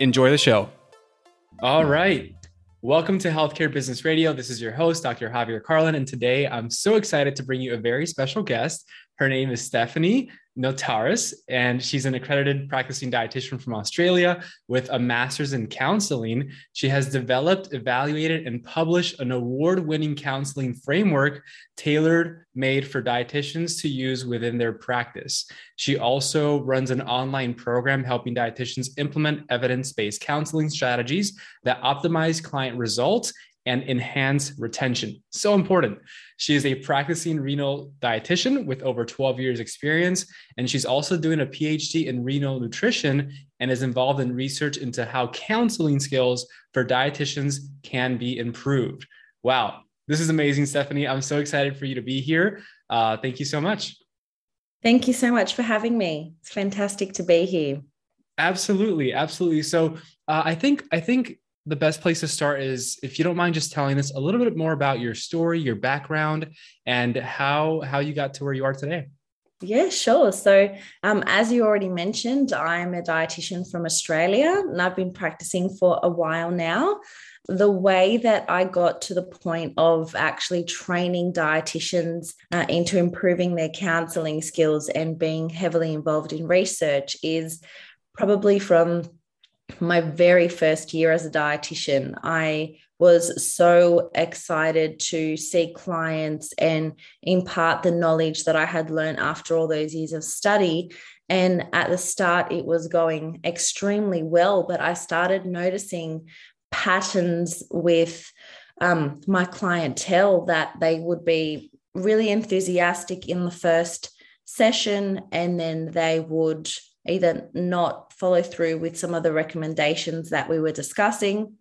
Enjoy the show. All right. Welcome to Healthcare Business Radio. This is your host, Dr. Javier Carlin. And today I'm so excited to bring you a very special guest. Her name is Stephanie Notaras, and she's an accredited practicing dietitian from Australia with a master's in counseling. She has developed, evaluated, and published an award winning counseling framework tailored made for dietitians to use within their practice. She also runs an online program helping dietitians implement evidence based counseling strategies that optimize client results and enhance retention. So important. She is a practicing renal dietitian with over 12 years experience and she's also doing a PhD in renal nutrition and is involved in research into how counseling skills for dietitians can be improved. Wow, this is amazing, Stephanie. I'm so excited for you to be here. Uh, thank you so much. Thank you so much for having me. It's fantastic to be here. Absolutely, absolutely. So uh, I think I think the best place to start is if you don't mind just telling us a little bit more about your story, your background, and how how you got to where you are today. Yeah, sure. So, um, as you already mentioned, I'm a dietitian from Australia and I've been practicing for a while now. The way that I got to the point of actually training dietitians uh, into improving their counseling skills and being heavily involved in research is probably from my very first year as a dietitian, I was so excited to see clients and impart the knowledge that I had learned after all those years of study. And at the start, it was going extremely well, but I started noticing patterns with um, my clientele that they would be really enthusiastic in the first session and then they would either not follow through with some of the recommendations that we were discussing.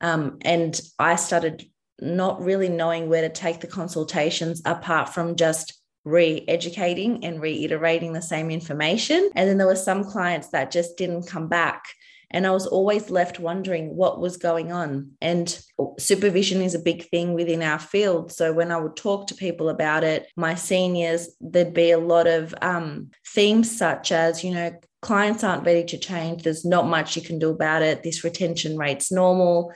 Um, and I started not really knowing where to take the consultations apart from just re educating and reiterating the same information. And then there were some clients that just didn't come back. And I was always left wondering what was going on. And supervision is a big thing within our field. So when I would talk to people about it, my seniors, there'd be a lot of um, themes such as, you know, clients aren't ready to change. There's not much you can do about it. This retention rate's normal.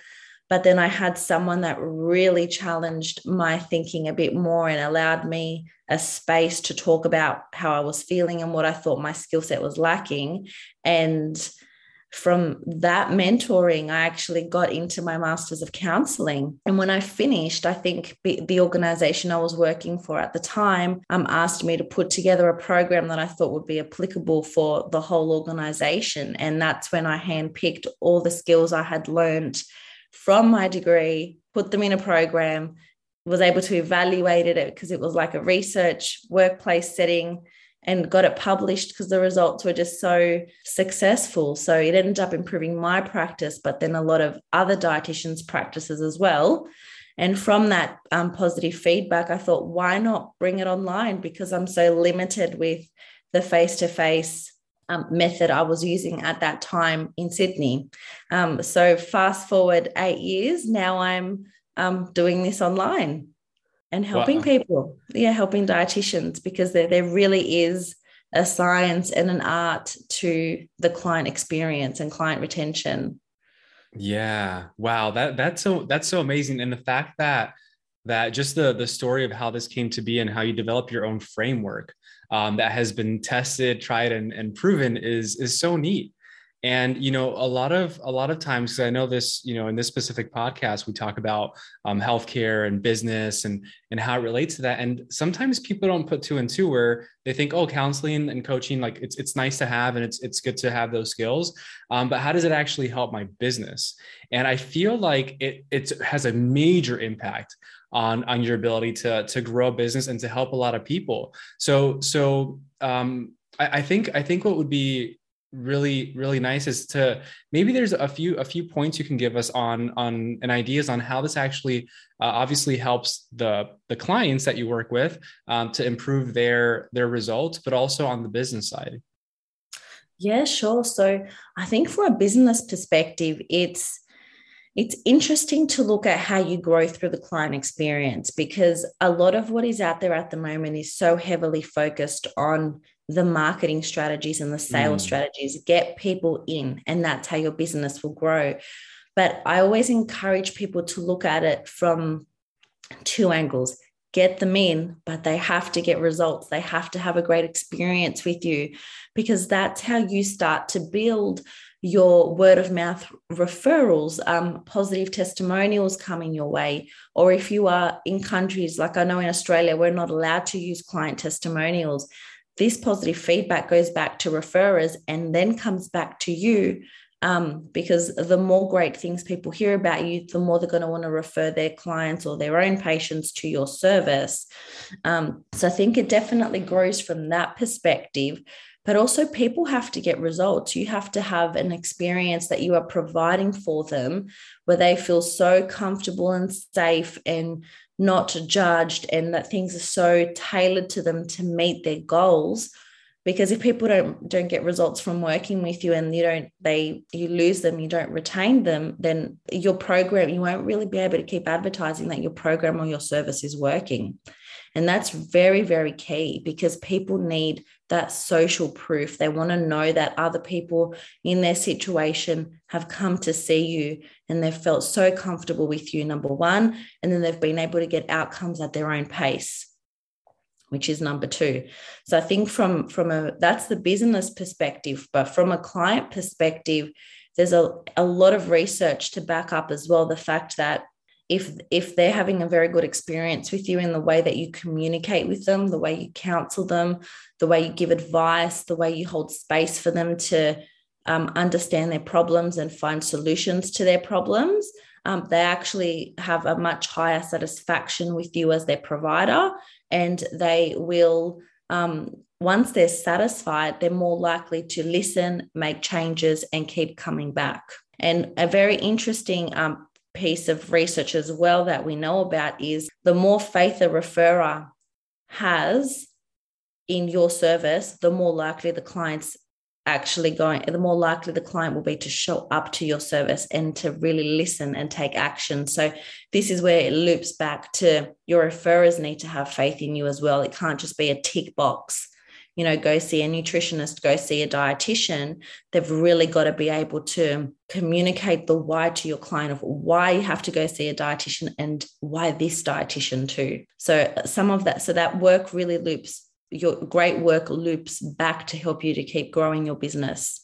But then I had someone that really challenged my thinking a bit more and allowed me a space to talk about how I was feeling and what I thought my skill set was lacking. And from that mentoring, I actually got into my master's of counseling. And when I finished, I think the organization I was working for at the time um, asked me to put together a program that I thought would be applicable for the whole organization. And that's when I handpicked all the skills I had learned from my degree, put them in a program, was able to evaluate it because it was like a research workplace setting and got it published because the results were just so successful. So it ended up improving my practice, but then a lot of other dietitians' practices as well. And from that um, positive feedback, I thought, why not bring it online? Because I'm so limited with the face to face method I was using at that time in Sydney. Um, so, fast forward eight years, now I'm um, doing this online and helping wow. people. Yeah, helping dietitians because there, there really is a science and an art to the client experience and client retention. Yeah. Wow. That that's so that's so amazing. And the fact that that just the the story of how this came to be and how you develop your own framework um, that has been tested, tried, and, and proven is is so neat. And you know a lot of a lot of times i know this you know in this specific podcast we talk about um, healthcare and business and and how it relates to that. And sometimes people don't put two and two where they think oh counseling and coaching like it's it's nice to have and it's it's good to have those skills. Um, but how does it actually help my business? And i feel like it it has a major impact on on your ability to to grow a business and to help a lot of people. So so um, I, I think I think what would be really really nice is to maybe there's a few a few points you can give us on on and ideas on how this actually uh, obviously helps the the clients that you work with um, to improve their their results but also on the business side. Yeah sure. So i think from a business perspective it's it's interesting to look at how you grow through the client experience because a lot of what is out there at the moment is so heavily focused on the marketing strategies and the sales mm. strategies, get people in, and that's how your business will grow. But I always encourage people to look at it from two angles get them in, but they have to get results. They have to have a great experience with you because that's how you start to build your word of mouth referrals, um, positive testimonials coming your way. Or if you are in countries like I know in Australia, we're not allowed to use client testimonials this positive feedback goes back to referrers and then comes back to you um, because the more great things people hear about you, the more they're going to want to refer their clients or their own patients to your service. Um, so I think it definitely grows from that perspective. But also, people have to get results. You have to have an experience that you are providing for them where they feel so comfortable and safe and not judged and that things are so tailored to them to meet their goals. Because if people don't don't get results from working with you and you don't they you lose them you don't retain them then your program you won't really be able to keep advertising that your program or your service is working and that's very, very key because people need that social proof. They want to know that other people in their situation have come to see you and they've felt so comfortable with you, number one. And then they've been able to get outcomes at their own pace which is number two so i think from from a that's the business perspective but from a client perspective there's a, a lot of research to back up as well the fact that if if they're having a very good experience with you in the way that you communicate with them the way you counsel them the way you give advice the way you hold space for them to um, understand their problems and find solutions to their problems um, they actually have a much higher satisfaction with you as their provider. And they will um, once they're satisfied they're more likely to listen make changes and keep coming back. And a very interesting um, piece of research as well that we know about is the more faith a referrer has in your service, the more likely the client's actually going, the more likely the client will be to show up to your service and to really listen and take action. So, this is where it loops back to your referrers need to have faith in you as well. It can't just be a tick box you know, go see a nutritionist, go see a dietitian, they've really got to be able to communicate the why to your client of why you have to go see a dietitian and why this dietitian too. So some of that, so that work really loops, your great work loops back to help you to keep growing your business.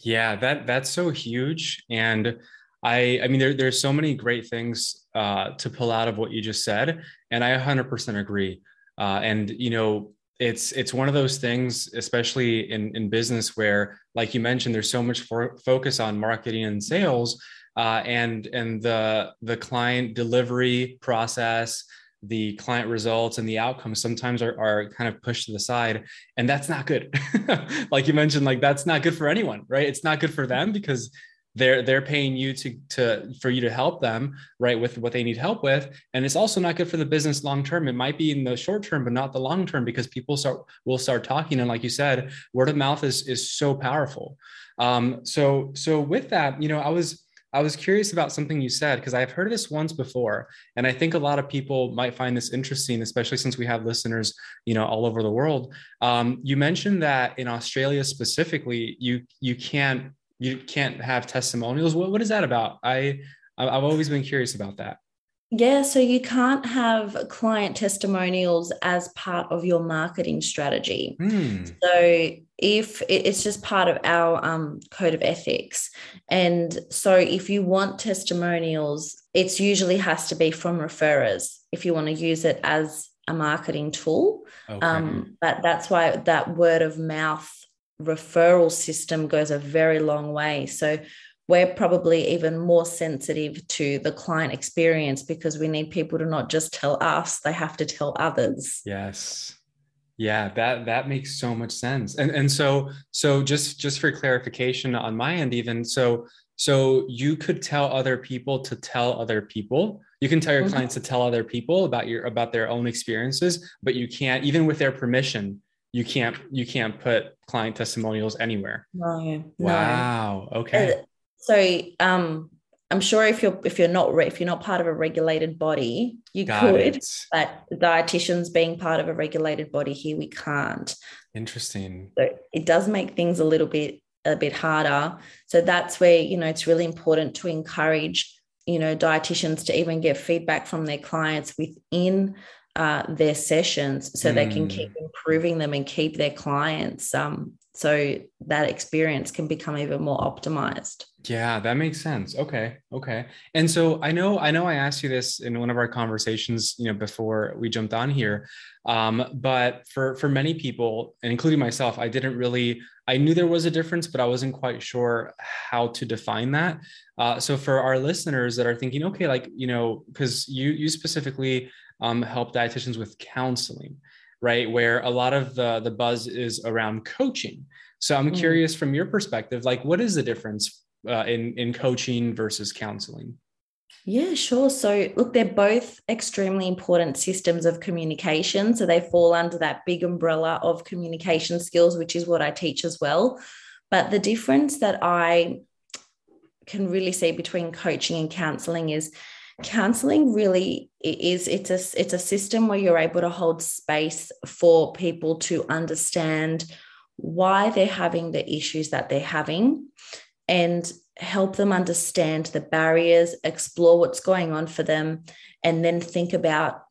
Yeah, that that's so huge. And I I mean there there's so many great things uh, to pull out of what you just said. And I 100% agree. Uh, and you know it's it's one of those things especially in in business where like you mentioned there's so much for, focus on marketing and sales uh, and and the the client delivery process the client results and the outcomes sometimes are, are kind of pushed to the side and that's not good. Like you mentioned like that's not good for anyone right? It's not good for them because they're they're paying you to to for you to help them right with what they need help with. And it's also not good for the business long term. It might be in the short term but not the long term because people start will start talking. And like you said word of mouth is is so powerful. Um so so with that you know i was I was curious about something you said because I've heard this once before, and I think a lot of people might find this interesting, especially since we have listeners, you know, all over the world. Um, you mentioned that in Australia specifically, you you can't you can't have testimonials. What what is that about? I I've always been curious about that. Yeah, so you can't have client testimonials as part of your marketing strategy. Hmm. So if it's just part of our um, code of ethics, and so if you want testimonials, it's usually has to be from referrers if you want to use it as a marketing tool. Okay. Um, but that's why that word of mouth referral system goes a very long way. So we're probably even more sensitive to the client experience because we need people to not just tell us, they have to tell others. Yes. Yeah, that that makes so much sense. And and so so just just for clarification on my end even so so you could tell other people to tell other people. You can tell your mm-hmm. clients to tell other people about your about their own experiences, but you can't even with their permission, you can't you can't put client testimonials anywhere. No. Wow. Okay. Uh, so um, I'm sure if you're if you're not if you're not part of a regulated body, you Got could, it. but dietitians being part of a regulated body here, we can't. Interesting. So it does make things a little bit a bit harder. So that's where you know it's really important to encourage you know dietitians to even get feedback from their clients within uh, their sessions so mm. they can keep hmm. improving them and keep their clients um, so that experience can become even more optimized yeah that makes sense okay okay and so i know i know i asked you this in one of our conversations you know before we jumped on here um, but for for many people and including myself i didn't really i knew there was a difference but i wasn't quite sure how to define that uh, so for our listeners that are thinking okay like you know because you you specifically um, help dietitians with counseling right? Where a lot of the the buzz is around coaching. So I'm mm. curious from your perspective, like what is the difference uh, in in coaching versus counseling? Yeah, sure. So, look, they're both extremely important systems of communication. So, they fall under that big umbrella of communication skills, which is what I teach as well. But the difference that I can really see between coaching and counseling is counseling really is it's a it's a system where you're able to hold space for people to understand why they're having the issues that they're having and help them understand the barriers explore what's going on for them and then think about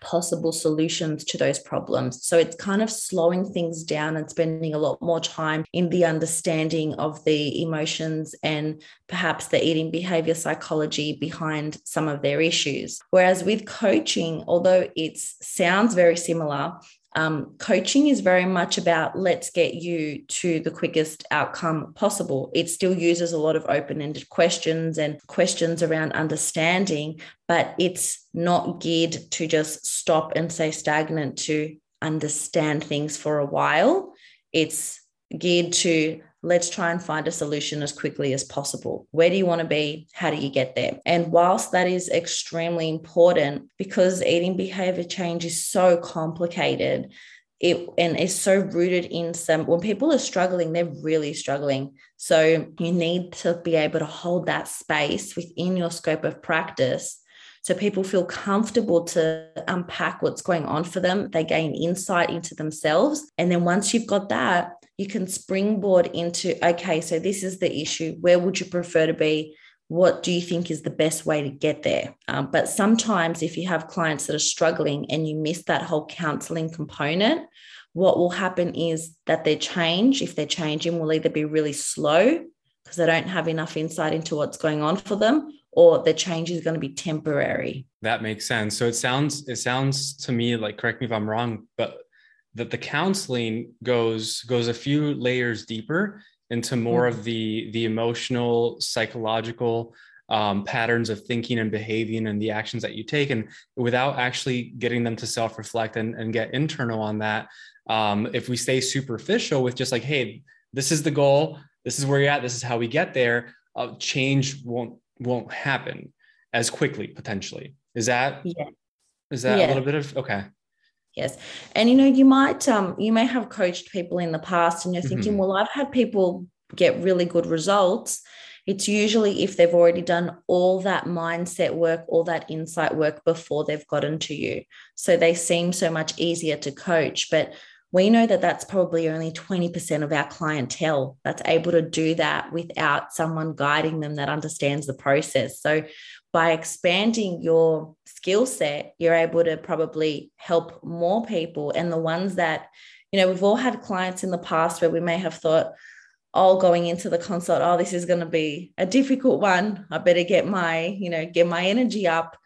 possible solutions to those problems. So it's kind of slowing things down and spending a lot more time in the understanding of the emotions and perhaps the eating behavior psychology behind some of their issues. Whereas with coaching, although it sounds very similar, um, coaching is very much about let's get you to the quickest outcome possible. It still uses a lot of open ended questions and questions around understanding, but it's not geared to just stop and say stagnant to understand things for a while. It's geared to let's try and find a solution as quickly as possible. Where do you want to be? How do you get there? And whilst that is extremely important, because eating behavior change is so complicated, it and is so rooted in some when people are struggling, they're really struggling. So you need to be able to hold that space within your scope of practice so people feel comfortable to unpack what's going on for them. They gain insight into themselves. And then once you've got that, you can springboard into okay, so this is the issue. Where would you prefer to be? What do you think is the best way to get there? Um, but sometimes, if you have clients that are struggling and you miss that whole counseling component, what will happen is that their change, if they're changing, will either be really slow because they don't have enough insight into what's going on for them, or the change is going to be temporary. That makes sense. So it sounds it sounds to me like correct me if I'm wrong, but that the counseling goes goes a few layers deeper into more mm-hmm. of the the emotional psychological um, patterns of thinking and behaving and the actions that you take and without actually getting them to self-reflect and, and get internal on that um, if we stay superficial with just like hey this is the goal this is where you're at this is how we get there uh, change won't won't happen as quickly potentially is that yeah. is that yeah. a little bit of okay Yes. And you know, you might um you may have coached people in the past and you're thinking, mm-hmm. well, I've had people get really good results. It's usually if they've already done all that mindset work, all that insight work before they've gotten to you. So they seem so much easier to coach. But we know that that's probably only 20% of our clientele that's able to do that without someone guiding them that understands the process. So, by expanding your skill set, you're able to probably help more people. And the ones that, you know, we've all had clients in the past where we may have thought, oh, going into the consult, oh, this is going to be a difficult one. I better get my, you know, get my energy up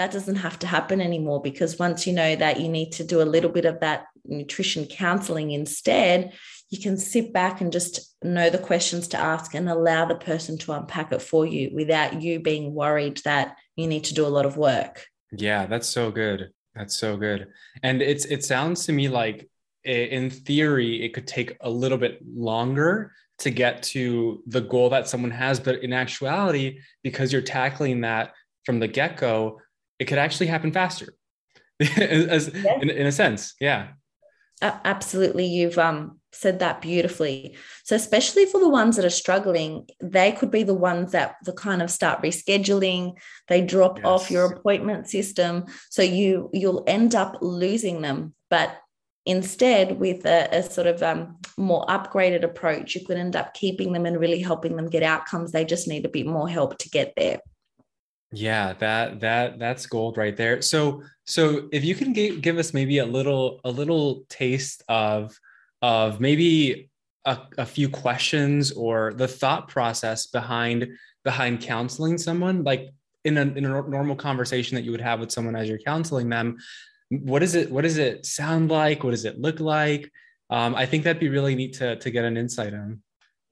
that doesn't have to happen anymore because once you know that you need to do a little bit of that nutrition counseling instead, you can sit back and just know the questions to ask and allow the person to unpack it for you without you being worried that you need to do a lot of work. Yeah, that's so good. That's so good. And it's it sounds to me like in theory it could take a little bit longer to get to the goal that someone has but in actuality because you're tackling that from the get-go it could actually happen faster as, yes. in, in a sense yeah absolutely you've um, said that beautifully. So especially for the ones that are struggling they could be the ones that the kind of start rescheduling they drop yes. off your appointment system so you you'll end up losing them. But instead with a, a sort of um, more upgraded approach you could end up keeping them and really helping them get outcomes. They just need a bit more help to get there yeah, that that that's gold right there. So so if you can give, give us maybe a little a little taste of of maybe a, a few questions or the thought process behind behind counseling someone like in a, in a normal conversation that you would have with someone as you're counseling them what is it what does it sound like? What does it look like? Um, i think that'd be really neat to, to get an insight on.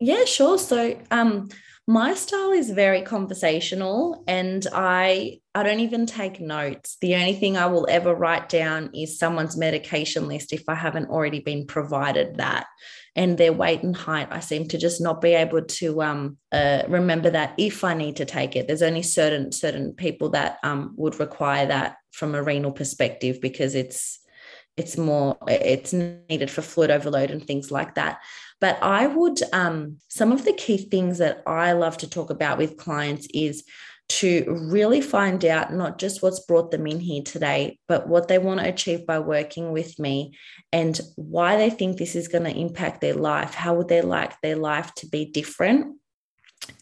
Yeah sure. So um, my style is very conversational and I I don't even take notes. The only thing I will ever write down is someone's medication list if I haven't already been provided that. And their weight and height, I seem to just not be able to um, uh, remember that if I need to take it. There's only certain certain people that um, would require that from a renal perspective because it's it's more it's needed for fluid overload and things like that but I would, um, some of the key things that I love to talk about with clients is to really find out not just what's brought them in here today, but what they want to achieve by working with me and why they think this is going to impact their life. How would they like their life to be different?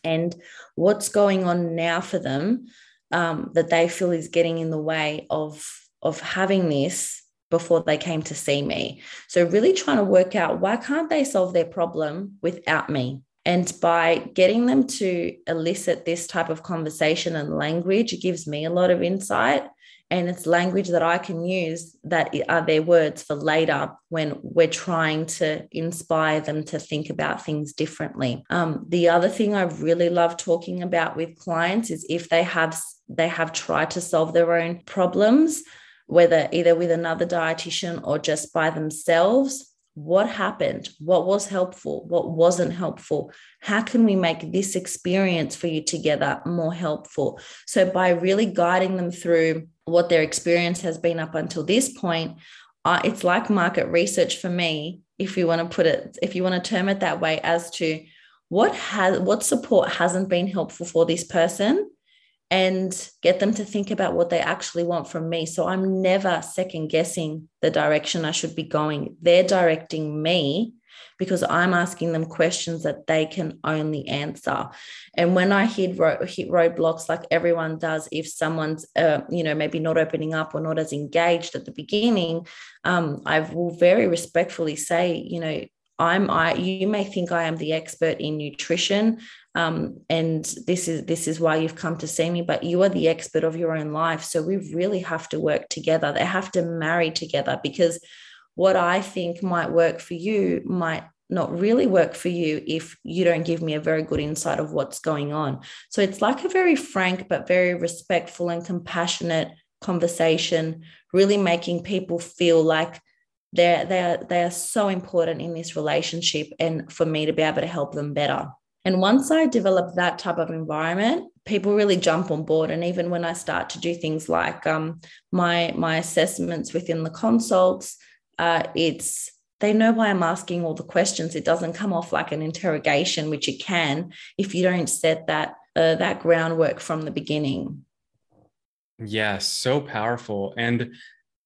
And what's going on now for them um, that they feel is getting in the way of, of having this before they came to see me. So, really trying to work out why can't they solve their problem without me? And by getting them to elicit this type of conversation and language, it gives me a lot of insight. And it's language that I can use that are their words for later when we're trying to inspire them to think about things differently. Um, the other thing I really love talking about with clients is if they have they have tried to solve their own problems whether either with another dietitian or just by themselves what happened? What was helpful? What wasn't helpful? How can we make this experience for you together more helpful? So by really guiding them through what their experience has been up until this point uh, it's like market research for me if you want to put it if you want to term it that way as to what has what support hasn't been helpful for this person and get them to think about what they actually want from me. So I'm never second guessing the direction I should be going. They're directing me because I'm asking them questions that they can only answer. And when I hit, road, hit roadblocks like everyone does, if someone's, uh, you know, maybe not opening up or not as engaged at the beginning, um, I will very respectfully say, you know, I'm I you may think I am the expert in nutrition um, and this is this is why you've come to see me but you are the expert of your own life. So we really have to work together. They have to marry together because what I think might work for you might not really work for you if you don't give me a very good insight of what's going on. So it's like a very frank but very respectful and compassionate conversation really making people feel like they're they're they are so important in this relationship and for me to be able to help them better and once i develop that type of environment people really jump on board. And even when i start to do things like um, my my assessments within the consults uh, it's they know why i'm asking all the questions. It doesn't come off like an interrogation which it can if you don't set that uh, that groundwork from the beginning. Yes so powerful. And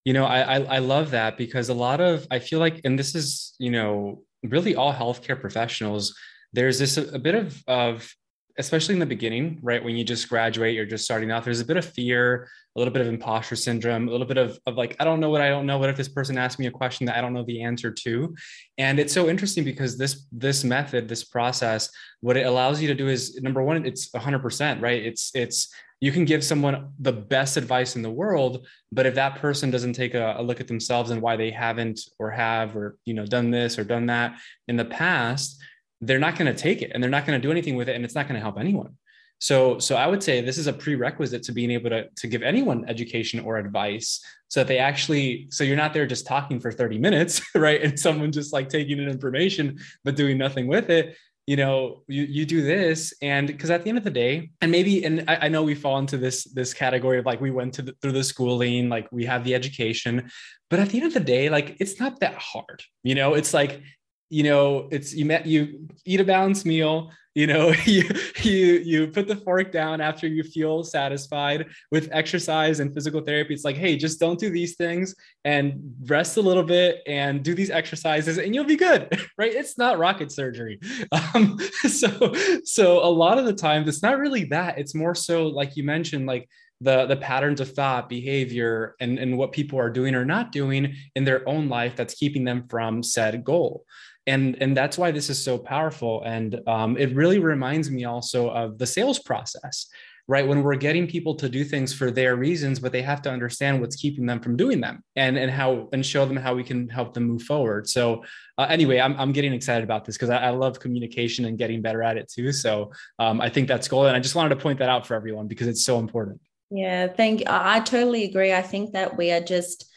you know I, I i love that because a lot of i feel like and this is you know really all healthcare professionals there's this a, a bit of of especially in the beginning, right? When you just graduate, you're just starting out, there's a bit of fear, a little bit of imposter syndrome, a little bit of, of like, I don't know what I don't know. What if this person asks me a question that I don't know the answer to? And it's so interesting because this, this method, this process, what it allows you to do is number one, it's hundred percent, right? It's, it's, you can give someone the best advice in the world, but if that person doesn't take a, a look at themselves and why they haven't or have, or, you know, done this or done that in the past, they're not going to take it and they're not going to do anything with it and it's not going to help anyone. So so i would say this is a prerequisite to being able to to give anyone education or advice so that they actually so you're not there just talking for 30 minutes right and someone just like taking in information but doing nothing with it. You know you, you do this and because at the end of the day and maybe and I, I, know we fall into this this category of like we went to the, through the schooling like we have the education but at the end of the day like it's not that hard. You know it's like you know it's you met you eat a balanced meal you know you you you put the fork down after you feel satisfied with exercise and physical therapy. It's like hey just don't do these things and rest a little bit and do these exercises and you'll be good right? It's not rocket surgery. Um, so so a lot of the times it's not really that. It's more so like you mentioned like the the patterns of thought behavior and and what people are doing or not doing in their own life that's keeping them from said goal and and that's why this is so powerful. And um, it really reminds me also of the sales process right? When we're getting people to do things for their reasons but they have to understand what's keeping them from doing them and and how and show them how we can help them move forward. So uh, anyway I'm, I'm getting excited about this because I, I, love communication and getting better at it too. So um, i think that's cool. And i just wanted to point that out for everyone because it's so important. Yeah thank you i totally agree. I think that we are just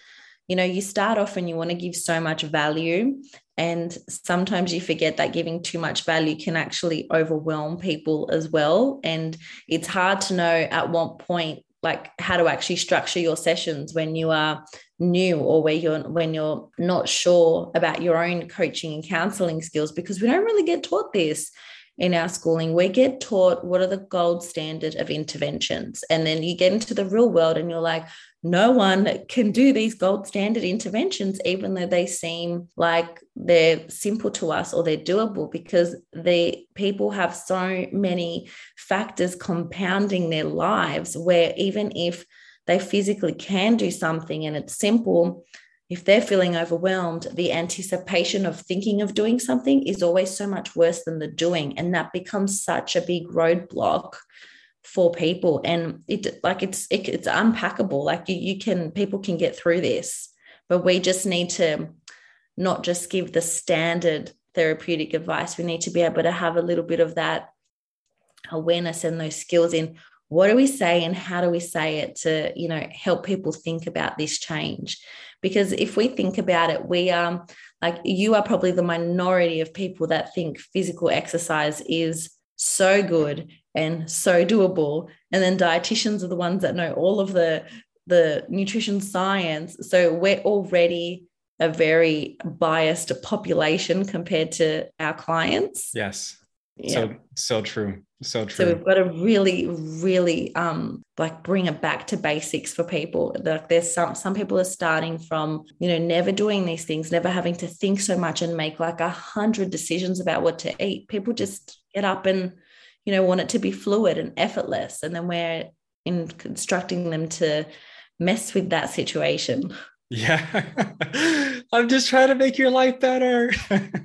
you know you start off and you want to give so much value and sometimes you forget that giving too much value can actually overwhelm people as well. And it's hard to know at what point, like how to actually structure your sessions when you are new or where you're when you're not sure about your own coaching and counseling skills because we don't really get taught this in our schooling we get taught what are the gold standard of interventions. And then you get into the real world and you're like no one can do these gold standard interventions, even though they seem like they're simple to us or they're doable, because the people have so many factors compounding their lives where even if they physically can do something and it's simple, if they're feeling overwhelmed, the anticipation of thinking of doing something is always so much worse than the doing. And that becomes such a big roadblock for people. And it like it's it, it's unpackable. Like you, you can people can get through this but we just need to not just give the standard therapeutic advice. We need to be able to have a little bit of that awareness and those skills in what do we say and how do we say it to you know help people think about this change because if we think about it we are like you are probably the minority of people that think physical exercise is so good and so doable. And then dietitians are the ones that know all of the the nutrition science. So we're already a very biased population compared to our clients. Yes. Yeah. so so true so true so we've got to really really um like bring it back to basics for people. Like there's some some people are starting from you know never doing these things never having to think so much and make like a hundred decisions about what to eat. People just get up and you know want it to be fluid and effortless. And then we're in constructing them to mess with that situation. Yeah. I'm just trying to make your life better.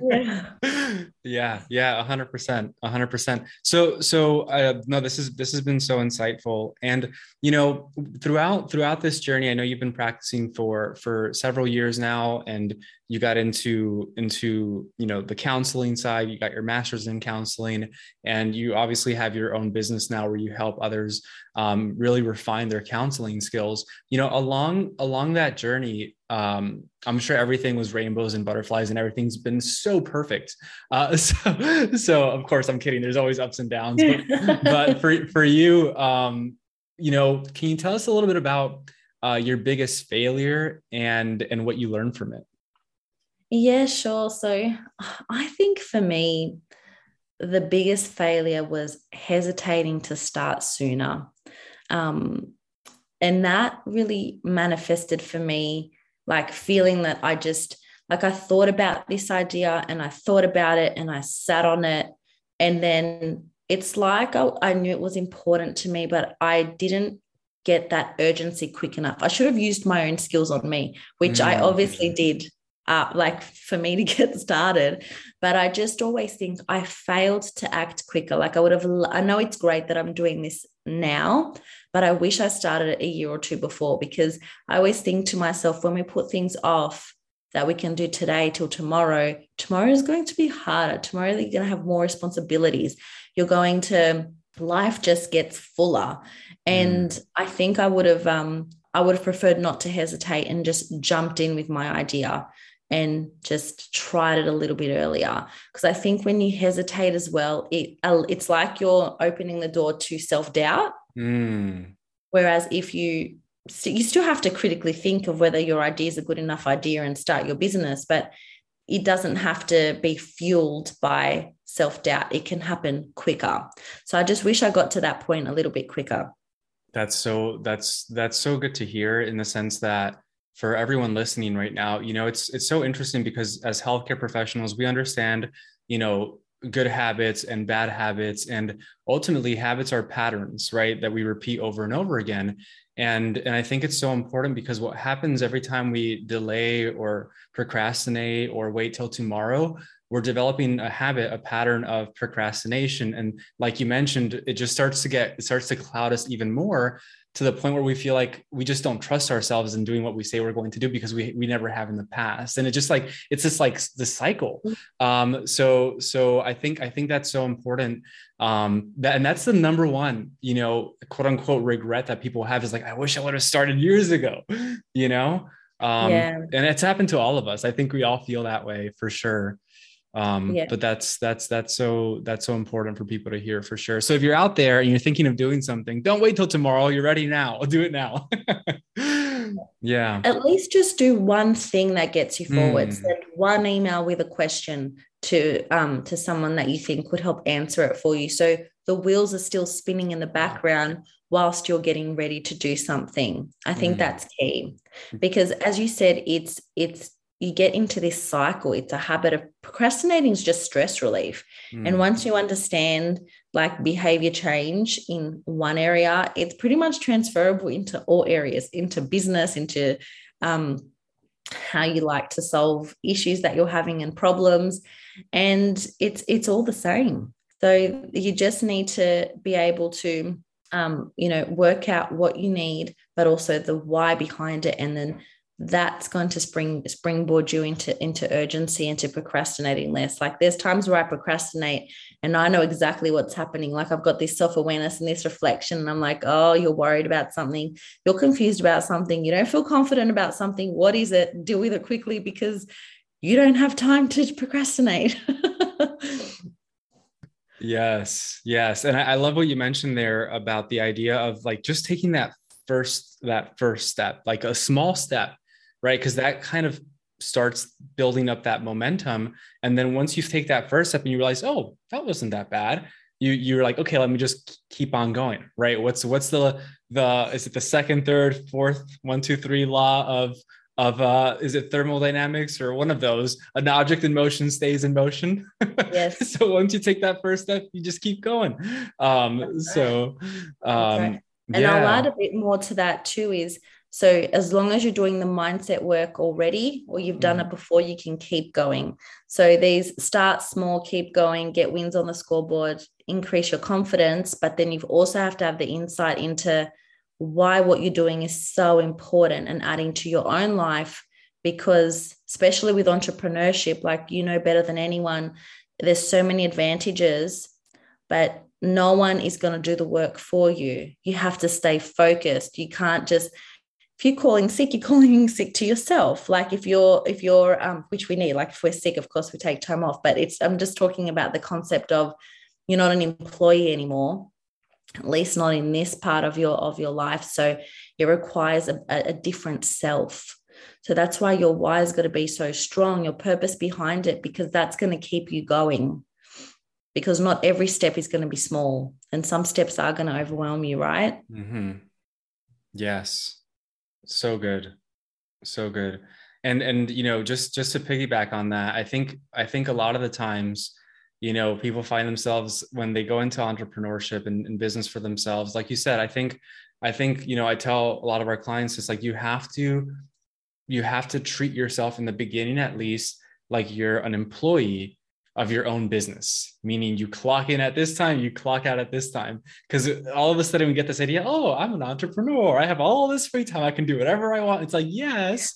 Yeah yeah yeah 100% 100% so so uh, no this is this has been so insightful. And you know throughout throughout this journey i know you've been practicing for for several years now and you got into into you know the counseling side you got your master's in counseling and you obviously have your own business now where you help others um, really refine their counseling skills. You know along along that journey um, i'm sure everything was rainbows and butterflies and everything's been so perfect. Uh, so so of course i'm kidding there's always ups and downs but, but for for you um, you know can you tell us a little bit about uh, your biggest failure and and what you learned from it yeah, sure. So I think for me, the biggest failure was hesitating to start sooner. Um, and that really manifested for me like feeling that I just like I thought about this idea and I thought about it and I sat on it. And then it's like I, I knew it was important to me, but I didn't get that urgency quick enough. I should have used my own skills on me, which mm. I obviously did. Uh, like for me to get started, but I just always think I failed to act quicker. Like I would have, I know it's great that I'm doing this now, but I wish I started a year or two before because I always think to myself when we put things off, that we can do today till tomorrow, tomorrow is going to be harder. Tomorrow you're going to have more responsibilities. You're going to life just gets fuller. And mm. I think I would have um I would have preferred not to hesitate and just jumped in with my idea and just tried it a little bit earlier because I think when you hesitate as well, it uh, it's like you're opening the door to self doubt. Mm. Whereas if you so you still have to critically think of whether your idea is a good enough idea and start your business, but it doesn't have to be fueled by self doubt. It can happen quicker. So I just wish I got to that point a little bit quicker. That's so that's that's so good to hear in the sense that for everyone listening right now, you know, it's it's so interesting because as healthcare professionals, we understand, you know, good habits and bad habits and ultimately habits are patterns right that we repeat over and over again and and i think it's so important because what happens every time we delay or procrastinate or wait till tomorrow we're developing a habit a pattern of procrastination. And like you mentioned it just starts to get it starts to cloud us even more to the point where we feel like we just don't trust ourselves in doing what we say we're going to do because we we never have in the past. And it just like it's just like the cycle. Mm. um so so i think i think that's so important. Um that and that's the number one you know quote unquote regret that people have is like i wish i would have started years ago you know? Um yeah. and it's happened to all of us. I think we all feel that way for sure um yeah. but that's that's that's so that's so important for people to hear for sure. So if you're out there and you're thinking of doing something don't wait till tomorrow. You're ready now. Do it now. Yeah. At least just do one thing that gets you forward. Mm. send one email with a question to um to someone that you think would help answer it for you. So the wheels are still spinning in the background whilst you're getting ready to do something. I think mm. that's key. Because as you said it's it's you get into this cycle. It's a habit of procrastinating is just stress relief. Mm. And once you understand like behavior change in one area, it's pretty much transferable into all areas, into business, into um, how you like to solve issues that you're having and problems. And it's it's all the same. So you just need to be able to um, you know, work out what you need, but also the why behind it, and then that's going to spring springboard you into into urgency into procrastinating less. Like there's times where i procrastinate and i know exactly what's happening. Like i've got this self-awareness and this reflection and i'm like oh you're worried about something. You're confused about something. You don't feel confident about something. What is it? Deal with it quickly because you don't have time to procrastinate. Yes yes. And I, I love what you mentioned there about the idea of like just taking that first that first step like a small step right? Because that kind of starts building up that momentum. And then once you take that first step and you realize, oh, that wasn't that bad, you you're like, okay, let me just keep on going, right? What's what's the the is it the second, third, fourth, one, two, three law of of uh is it thermodynamics or one of those an object in motion stays in motion yes so once you take that first step you just keep going um so um right. and yeah. i'll add a bit more to that too is so as long as you're doing the mindset work already or you've done mm. it before, you can keep going. So these start small, keep going, get wins on the scoreboard, increase your confidence, but then you also have to have the insight into why what you're doing is so important and adding to your own life because especially with entrepreneurship like you know better than anyone there's so many advantages but no one is going to do the work for you you have to stay focused you can't just if you're calling sick, you're calling sick to yourself. Like if you're, if you're, um, which we need, like if we're sick, of course we take time off. But it's, I'm just talking about the concept of you're not an employee anymore, at least not in this part of your of your life. So it requires a, a different self. So that's why your why is going to be so strong, your purpose behind it, because that's going to keep you going. Because not every step is going to be small, and some steps are going to overwhelm you, right? Mm-hmm. Yes so good So good. And and you know, just just to piggyback on that, I think I think a lot of the times, you know, people find themselves when they go into entrepreneurship and, and business for themselves, like you said, I think I think, you know, I tell a lot of our clients it's like you have to you have to treat yourself in the beginning at least like you're an employee of your own business, meaning you clock in at this time, you clock out at this time. Because all of a sudden we get this idea, oh, I'm an entrepreneur. I have all this free time. I can do whatever I want. It's like, yes,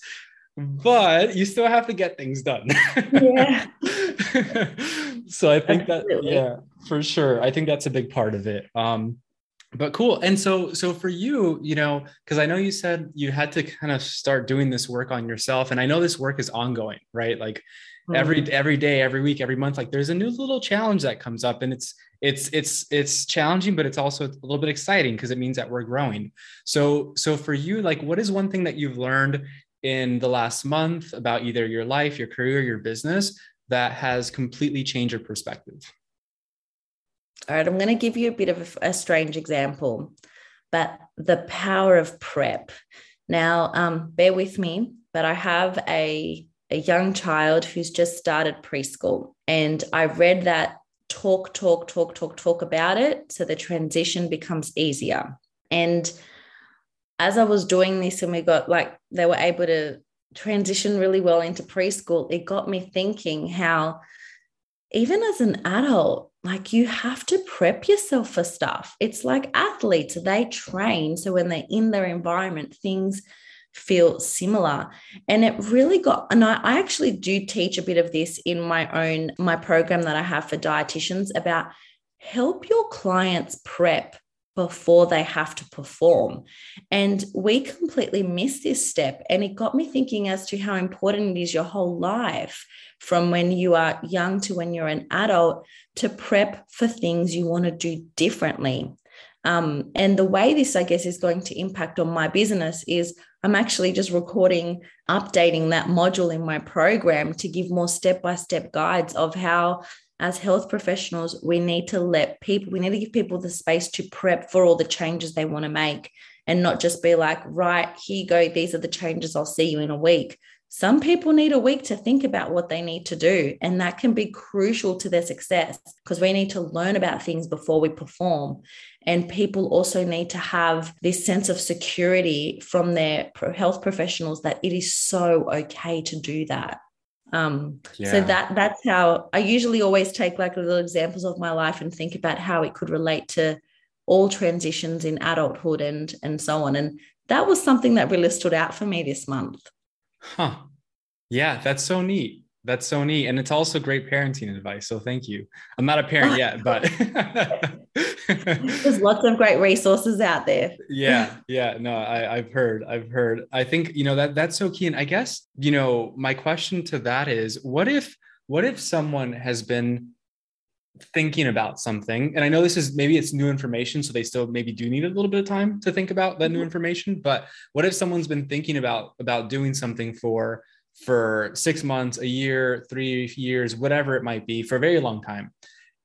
but you still have to get things done. Yeah. so I think Absolutely. that, yeah, for sure. I think that's a big part of it. Um, but cool and so so for you you know because i know you said you had to kind of start doing this work on yourself and i know this work is ongoing right like mm-hmm. every every day every week every month like there's a new little challenge that comes up and it's it's it's it's challenging but it's also a little bit exciting because it means that we're growing so so for you like what is one thing that you've learned in the last month about either your life your career your business that has completely changed your perspective all right, I'm going to give you a bit of a, a strange example, but the power of prep. Now, um, bear with me, but I have a, a young child who's just started preschool, and I read that talk, talk, talk, talk, talk about it so the transition becomes easier. And as I was doing this, and we got like they were able to transition really well into preschool, it got me thinking how even as an adult, like you have to prep yourself for stuff. It's like athletes, they train. So when they're in their environment, things feel similar. And it really got, and I, I actually do teach a bit of this in my own, my program that I have for dietitians about help your clients prep before they have to perform. And we completely missed this step. And it got me thinking as to how important it is your whole life from when you are young to when you're an adult to prep for things you want to do differently. Um, and the way this, I guess, is going to impact on my business is I'm actually just recording, updating that module in my program to give more step by step guides of how, as health professionals, we need to let people, we need to give people the space to prep for all the changes they want to make and not just be like, right, here you go, these are the changes, I'll see you in a week. Some people need a week to think about what they need to do, and that can be crucial to their success because we need to learn about things before we perform. And people also need to have this sense of security from their health professionals that it is so okay to do that. Um, yeah. So that that's how I usually always take like little examples of my life and think about how it could relate to all transitions in adulthood and and so on. And that was something that really stood out for me this month. Huh. Yeah, that's so neat. That's so neat. And it's also great parenting advice. So thank you. I'm not a parent yet, but there's lots of great resources out there. yeah. Yeah. No, I, I've heard. I've heard. I think, you know, that that's so key. And I guess, you know, my question to that is what if what if someone has been thinking about something and i know this is maybe it's new information so they still maybe do need a little bit of time to think about that new mm-hmm. information but what if someone's been thinking about about doing something for for six months a year three years whatever it might be for a very long time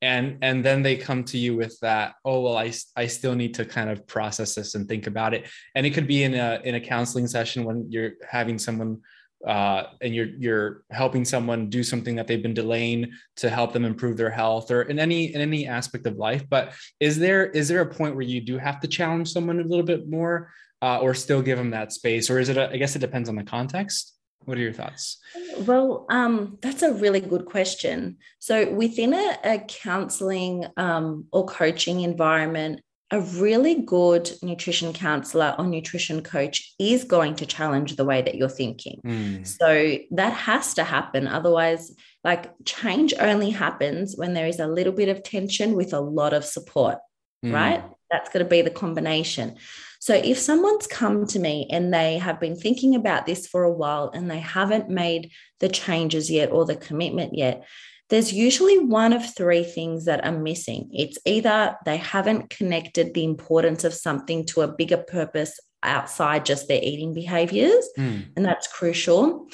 and and then they come to you with that oh well i i still need to kind of process this and think about it and it could be in a in a counseling session when you're having someone uh, and you're you're helping someone do something that they've been delaying to help them improve their health or in any in any aspect of life. But is there is there a point where you do have to challenge someone a little bit more uh, or still give them that space? Or is it a, I guess it depends on the context. What are your thoughts? Well um, that's a really good question. So within a, a counseling um, or coaching environment a really good nutrition counselor or nutrition coach is going to challenge the way that you're thinking. Mm. So that has to happen. Otherwise, like change only happens when there is a little bit of tension with a lot of support, mm. right? That's going to be the combination. So if someone's come to me and they have been thinking about this for a while and they haven't made the changes yet or the commitment yet, there's usually one of three things that are missing. It's either they haven't connected the importance of something to a bigger purpose outside just their eating behaviors, mm. and that's crucial,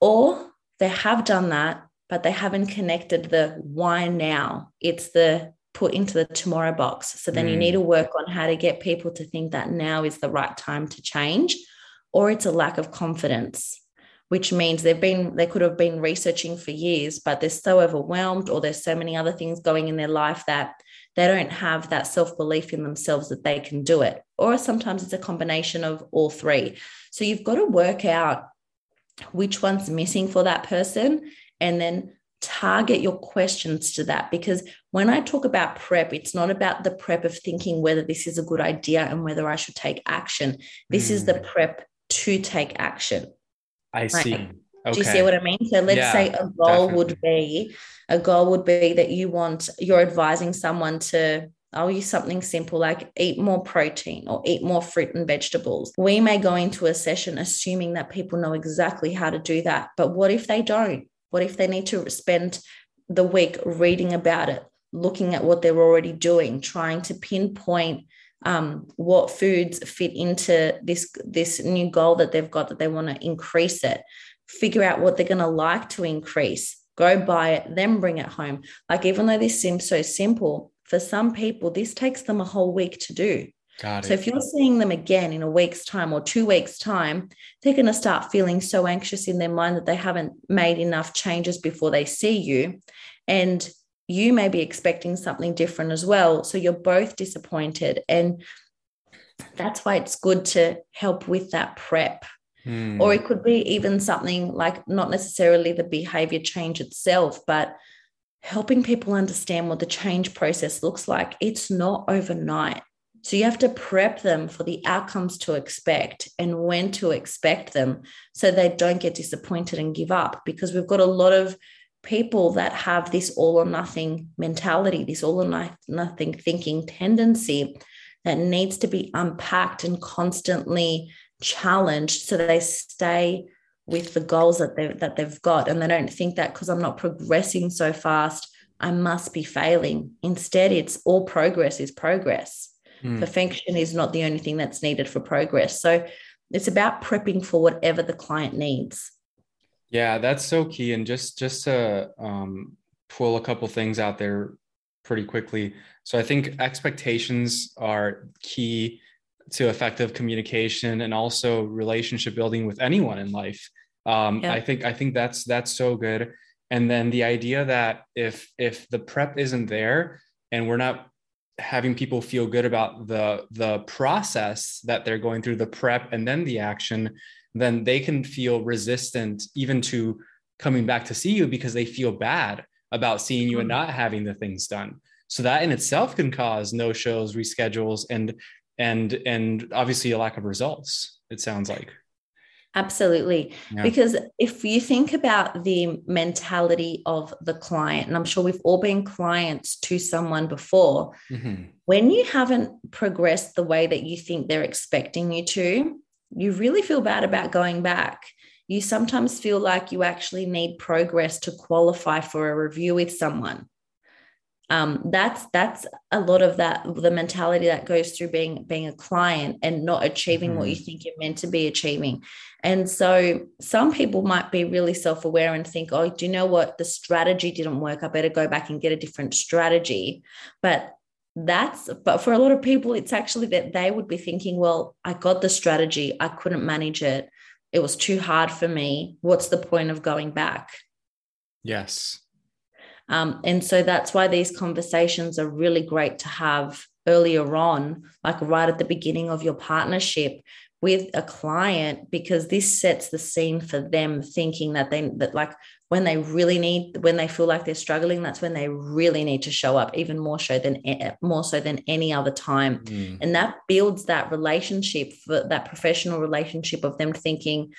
or they have done that, but they haven't connected the why now. It's the put into the tomorrow box. So then mm. you need to work on how to get people to think that now is the right time to change or it's a lack of confidence which means they've been they could have been researching for years but they're so overwhelmed or there's so many other things going in their life that they don't have that self-belief in themselves that they can do it or sometimes it's a combination of all three so you've got to work out which one's missing for that person and then target your questions to that because when I talk about prep, it's not about the prep of thinking whether this is a good idea and whether I should take action. This mm. is the hmm. prep to take action. I see. Okay. Do you see what I mean? So let's yeah, say a goal definitely. would be a goal would be that you want you're advising someone to I'll use something simple like eat more protein or eat more fruit and vegetables. We may go into a session assuming that people know exactly how to do that. But what if they don't? What if they need to spend the week reading about it, looking at what they're already doing, trying to pinpoint um, what foods fit into this this new goal that they've got that they want to increase it. Figure out what they're going to like to increase. Go buy it then bring it home. Like even though this seems so simple for some people this takes them a whole week to do. Got so if you're seeing them again in a week's time or two weeks time they're going to start feeling so anxious in their mind that they haven't made enough changes before they see you. And you may be expecting something different as well. So you're both disappointed. And that's why it's good to help with that prep. Hmm. Or it could be even something like not necessarily the behavior change itself, but helping people understand what the change process looks like. It's not overnight. So you have to prep them for the outcomes to expect and when to expect them so they don't get disappointed and give up because we've got a lot of people that have this all or nothing mentality, this all or nothing thinking tendency that needs to be unpacked and constantly challenged so they stay with the goals that they that they've got. And they don't think that because I'm not progressing so fast I must be failing. Instead it's all progress is progress. Mm. perfection is not the only thing that's needed for progress. So it's about prepping for whatever the client needs yeah, that's so key. And just just to um, pull a couple things out there pretty quickly. So I think expectations are key to effective communication and also relationship building with anyone in life. Um, yeah. I think I think that's that's so good. And then the idea that if if the prep isn't there and we're not having people feel good about the the process that they're going through the prep and then the action then they can feel resistant even to coming back to see you because they feel bad about seeing you and mm-hmm. not having the things done. So that in itself can cause no shows, reschedules, and and and obviously a lack of results. It sounds like. Absolutely. Yeah. Because if you think about the mentality of the client, and I'm sure we've all been clients to someone before, mm-hmm. when you haven't progressed the way that you think they're expecting you to, you really feel bad about going back. You sometimes feel like you actually need progress to qualify for a review with someone. Um, that's that's a lot of that the mentality that goes through being being a client and not achieving mm-hmm. what you think you're meant to be achieving. And so some people might be really self-aware and think, oh, do you know what? The strategy didn't work. I better go back and get a different strategy. But that's but for a lot of people it's actually that they would be thinking well i got the strategy i couldn't manage it it was too hard for me what's the point of going back? Yes. Um, and so that's why these conversations are really great to have earlier on like right at the beginning of your partnership with a client because this sets the scene for them thinking that they that like when they really need when they feel like they're struggling that's when they really need to show up even more so than more so than any other time. Mm. and that builds that relationship for that professional relationship of them thinking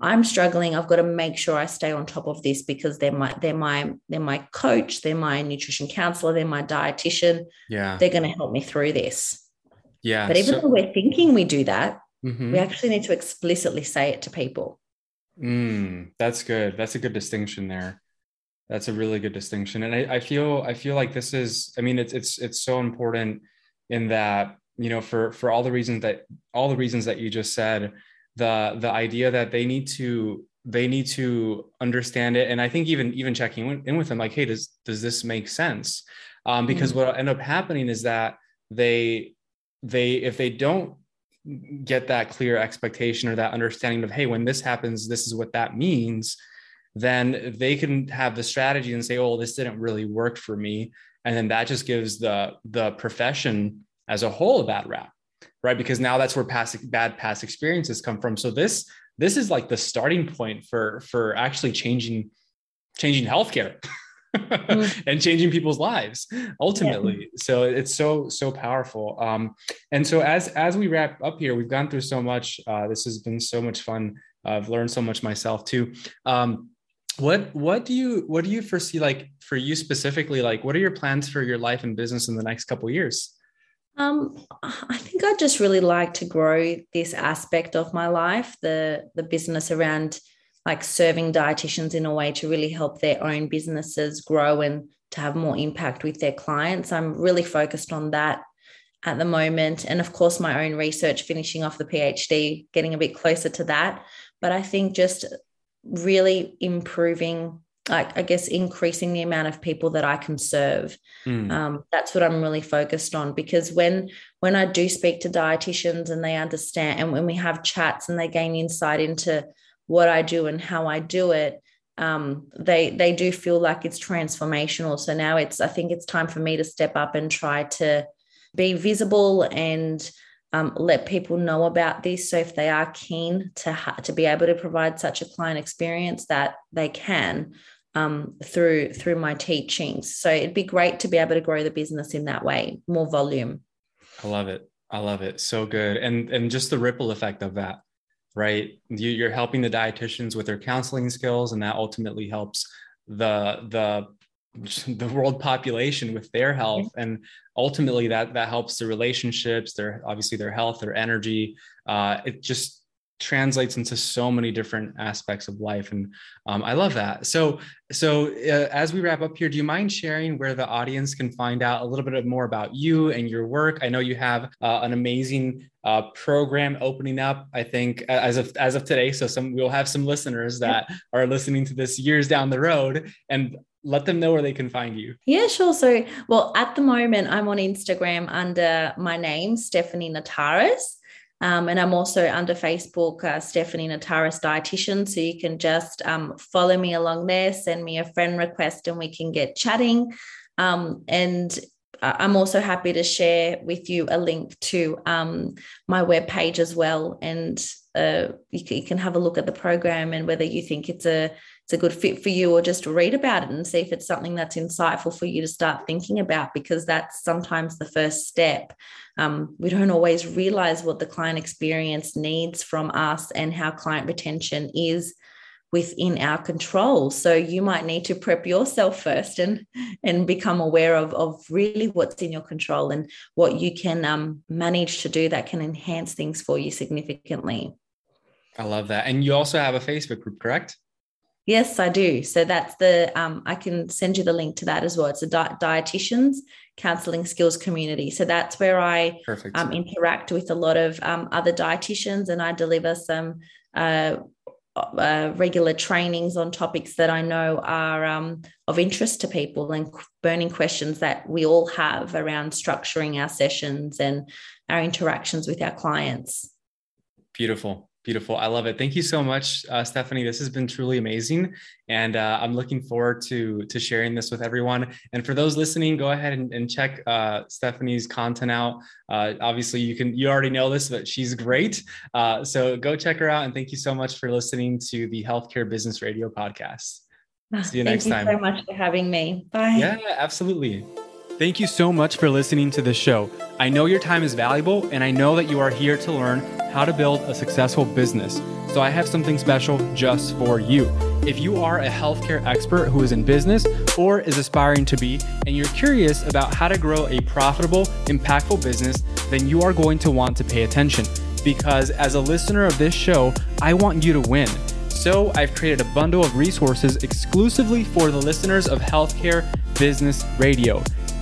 i'm struggling. I've got to make sure i stay on top of this because they're my they're my they're my coach they're my nutrition counselor they're my dietitian. Yeah. They're going to help me through this. Yeah but even so- though we're thinking we do that mm-hmm. we actually need to explicitly say it to people Mm, that's good. That's a good distinction there. That's a really good distinction. And I, I feel I feel like this is, I mean, it's it's it's so important in that, you know, for for all the reasons that all the reasons that you just said, the the idea that they need to they need to understand it. And I think even even checking in with them, like, hey, does does this make sense? Um, because mm-hmm. what will end up happening is that they they if they don't get that clear expectation or that understanding of hey when this happens this is what that means then they can have the strategy and say oh this didn't really work for me. And then that just gives the the profession as a whole a bad rap right? Because now that's where past bad past experiences come from. So this this is like the starting point for for actually changing changing healthcare. and changing people's lives ultimately. Yeah. so it's so so powerful. Um and so as as we wrap up here we've gone through so much uh this has been so much fun. I've learned so much myself too. Um what what do you what do you foresee like for you specifically like what are your plans for your life and business in the next couple years? Um, I think I just really like to grow this aspect of my life, the the business around like serving dietitians in a way to really help their own businesses grow and to have more impact with their clients. I'm really focused on that at the moment. And of course, my own research, finishing off the PhD, getting a bit closer to that. But I think just really improving like I guess increasing the amount of people that I can serve. Mm. Um, that's what I'm really focused on because when when I do speak to dietitians and they understand, and when we have chats and they gain insight into what I do and how I do it, um, they they do feel like it's transformational. So now it's I think it's time for me to step up and try to be visible and um, let people know about this. So if they are keen to ha- to be able to provide such a client experience, that they can um, through through my teachings. So it'd be great to be able to grow the business in that way, more volume. I love it. I love it. So good, and and just the ripple effect of that right? You, are helping the dietitians with their counseling skills, and that ultimately helps the the the world population with their health. And ultimately that that helps the relationships their obviously their health their energy. Uh, it just translates into so many different aspects of life and um, i love that so so uh, as we wrap up here do you mind sharing where the audience can find out a little bit more about you and your work i know you have uh, an amazing uh, program opening up i think as of as of today so some we'll have some listeners that are listening to this years down the road and let them know where they can find you. Yeah, sure. So, well, at the moment, I'm on Instagram under my name, Stephanie Notaras. Um, and I'm also under Facebook, uh, Stephanie Notaras Dietitian. So you can just um, follow me along there, send me a friend request, and we can get chatting. Um, and I'm also happy to share with you a link to um, my webpage as well. And uh, you, you can have a look at the program and whether you think it's a it's a good fit for you or just read about it and see if it's something that's insightful for you to start thinking about because that's sometimes the first step. Um, we don't always realize what the client experience needs from us and how client retention is within our control. So you might need to prep yourself first and and become aware of of really what's in your control and what you can um, manage to do that can enhance things for you significantly. I love that. And you also have a facebook group correct Yes, I do. So that's the, um, I can send you the link to that as well. It's a di- dietitians counseling skills community. So that's where I um, interact with a lot of um, other dietitians and I deliver some uh, uh, regular trainings on topics that I know are um, of interest to people and burning questions that we all have around structuring our sessions and our interactions with our clients. Beautiful. Beautiful. I love it. Thank you so much, uh, Stephanie. This has been truly amazing. And uh, I'm looking forward to, to sharing this with everyone. And for those listening, go ahead and, and check uh, Stephanie's content out. Uh, obviously, you can, you already know this, but she's great. Uh, so go check her out. And thank you so much for listening to the Healthcare Business Radio podcast. See you next you time. Thank you so much for having me. Bye. Yeah, absolutely. Thank you so much for listening to this show. I know your time is valuable, and I know that you are here to learn how to build a successful business. So I have something special just for you. If you are a healthcare expert who is in business or is aspiring to be, and you're curious about how to grow a profitable, impactful business, then you are going to want to pay attention. Because as a listener of this show, I want you to win. So I've created a bundle of resources exclusively for the listeners of Healthcare Business Radio.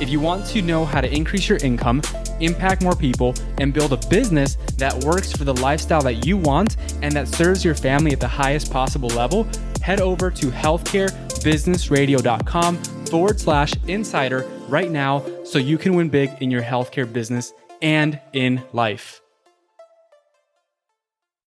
if you want to know how to increase your income, impact more people, and build a business that works for the lifestyle that you want and that serves your family at the highest possible level, head over to healthcarebusinessradio.com forward slash insider right now so you can win big in your healthcare business and in life.